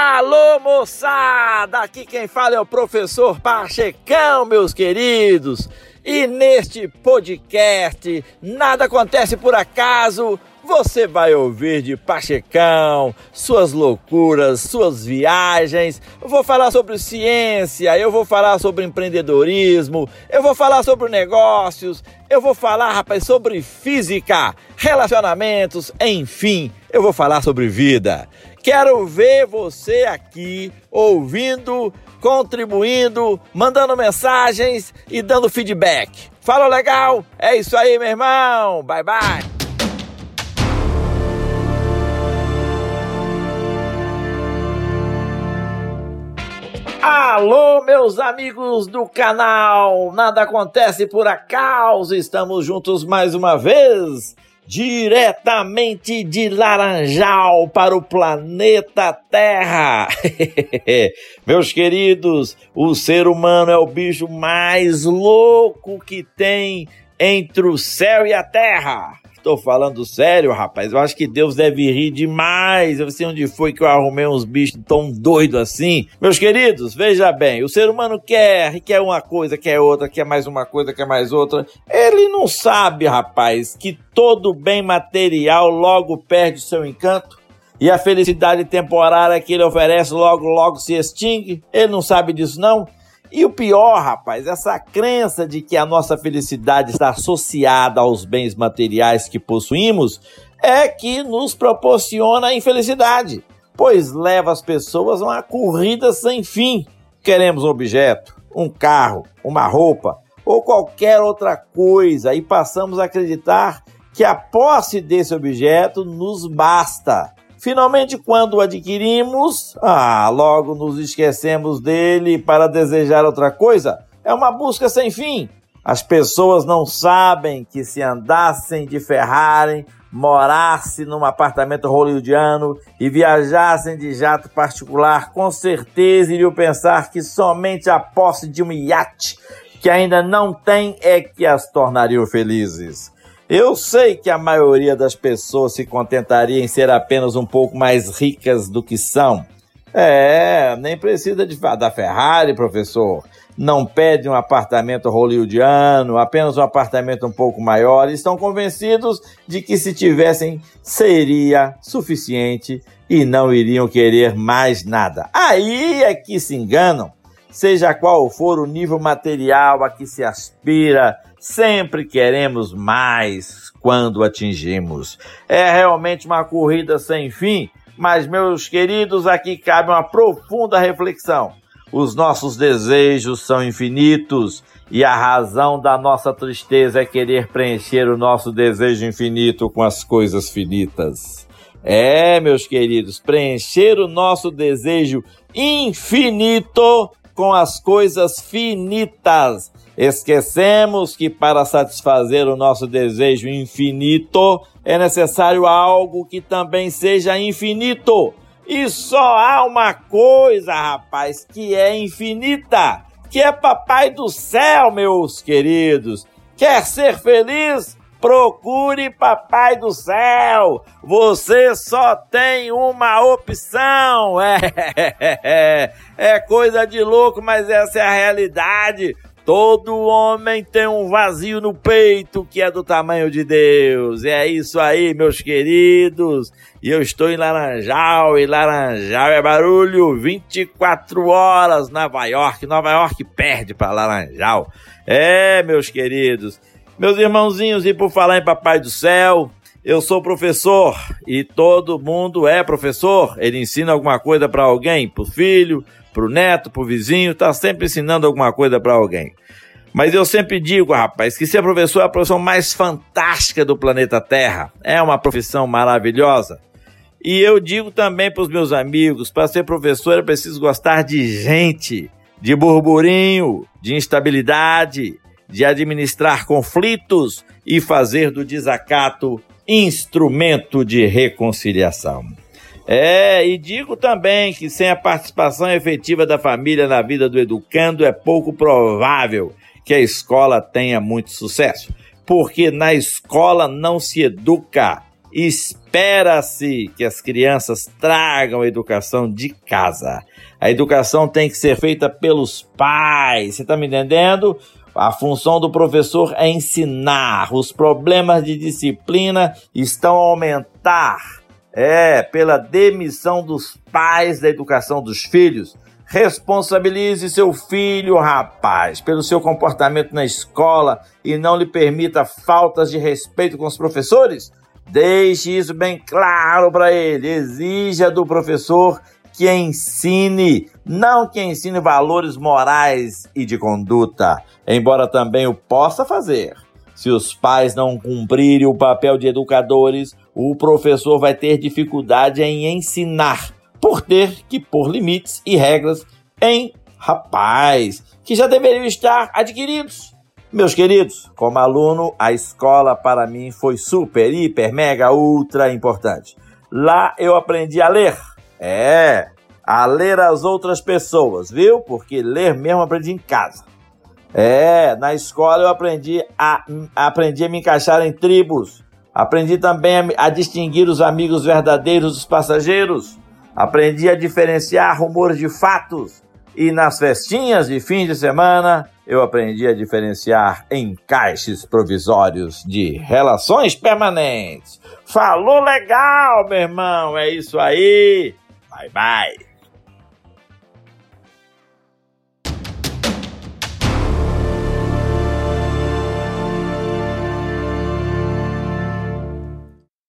Alô, moçada! Aqui quem fala é o professor Pachecão, meus queridos. E neste podcast, nada acontece por acaso. Você vai ouvir de Pachecão, suas loucuras, suas viagens. Eu vou falar sobre ciência, eu vou falar sobre empreendedorismo, eu vou falar sobre negócios, eu vou falar, rapaz, sobre física, relacionamentos, enfim, eu vou falar sobre vida. Quero ver você aqui ouvindo, contribuindo, mandando mensagens e dando feedback. Fala legal? É isso aí, meu irmão. Bye bye. Alô, meus amigos do canal! Nada acontece por acaso, estamos juntos mais uma vez diretamente de Laranjal para o planeta Terra. Meus queridos, o ser humano é o bicho mais louco que tem entre o céu e a terra. Tô falando sério, rapaz. Eu acho que Deus deve rir demais. Eu sei onde foi que eu arrumei uns bichos tão doidos assim. Meus queridos, veja bem: o ser humano quer, quer uma coisa, quer outra, quer mais uma coisa, quer mais outra. Ele não sabe, rapaz, que todo bem material logo perde seu encanto. E a felicidade temporária que ele oferece logo, logo se extingue. Ele não sabe disso, não. E o pior, rapaz, essa crença de que a nossa felicidade está associada aos bens materiais que possuímos é que nos proporciona a infelicidade, pois leva as pessoas a uma corrida sem fim. Queremos um objeto, um carro, uma roupa ou qualquer outra coisa e passamos a acreditar que a posse desse objeto nos basta Finalmente, quando o adquirimos, ah, logo nos esquecemos dele para desejar outra coisa. É uma busca sem fim. As pessoas não sabem que se andassem de Ferrari, morassem num apartamento hollywoodiano e viajassem de jato particular, com certeza iriam pensar que somente a posse de um iate que ainda não tem é que as tornariam felizes. Eu sei que a maioria das pessoas se contentaria em ser apenas um pouco mais ricas do que são. É, nem precisa de, da Ferrari, professor. Não pede um apartamento hollywoodiano, apenas um apartamento um pouco maior. Estão convencidos de que se tivessem seria suficiente e não iriam querer mais nada. Aí é que se enganam. Seja qual for o nível material a que se aspira, Sempre queremos mais quando atingimos. É realmente uma corrida sem fim, mas, meus queridos, aqui cabe uma profunda reflexão. Os nossos desejos são infinitos e a razão da nossa tristeza é querer preencher o nosso desejo infinito com as coisas finitas. É, meus queridos, preencher o nosso desejo infinito com as coisas finitas. Esquecemos que para satisfazer o nosso desejo infinito é necessário algo que também seja infinito. E só há uma coisa, rapaz, que é infinita, que é Papai do Céu, meus queridos. Quer ser feliz? Procure Papai do Céu. Você só tem uma opção. É, é coisa de louco, mas essa é a realidade. Todo homem tem um vazio no peito que é do tamanho de Deus. É isso aí, meus queridos. E eu estou em Laranjal, e Laranjal é barulho 24 horas. Nova York, Nova York perde para Laranjal. É, meus queridos. Meus irmãozinhos, e por falar em Papai do Céu, eu sou professor e todo mundo é professor. Ele ensina alguma coisa para alguém, para o filho, pro neto, pro vizinho, tá sempre ensinando alguma coisa para alguém. Mas eu sempre digo, rapaz, que ser professor é a profissão mais fantástica do planeta Terra. É uma profissão maravilhosa. E eu digo também para os meus amigos, para ser professor é preciso gostar de gente, de burburinho, de instabilidade, de administrar conflitos e fazer do desacato instrumento de reconciliação. É, e digo também que sem a participação efetiva da família na vida do educando é pouco provável que a escola tenha muito sucesso. Porque na escola não se educa, espera-se que as crianças tragam educação de casa. A educação tem que ser feita pelos pais. Você está me entendendo? A função do professor é ensinar. Os problemas de disciplina estão a aumentar. É, pela demissão dos pais da educação dos filhos. Responsabilize seu filho, rapaz, pelo seu comportamento na escola e não lhe permita faltas de respeito com os professores. Deixe isso bem claro para ele. Exija do professor que ensine, não que ensine valores morais e de conduta, embora também o possa fazer. Se os pais não cumprirem o papel de educadores, o professor vai ter dificuldade em ensinar por ter que pôr limites e regras em rapaz, que já deveriam estar adquiridos. Meus queridos, como aluno, a escola para mim foi super, hiper, mega, ultra importante. Lá eu aprendi a ler. É, a ler as outras pessoas, viu? Porque ler mesmo aprendi em casa. É, na escola eu aprendi a, aprendi a me encaixar em tribos. Aprendi também a, distinguir os amigos verdadeiros dos passageiros. Aprendi a diferenciar rumores de fatos e nas festinhas de fim de semana eu aprendi a diferenciar encaixes provisórios de relações permanentes. Falou legal, meu irmão, é isso aí. Bye bye.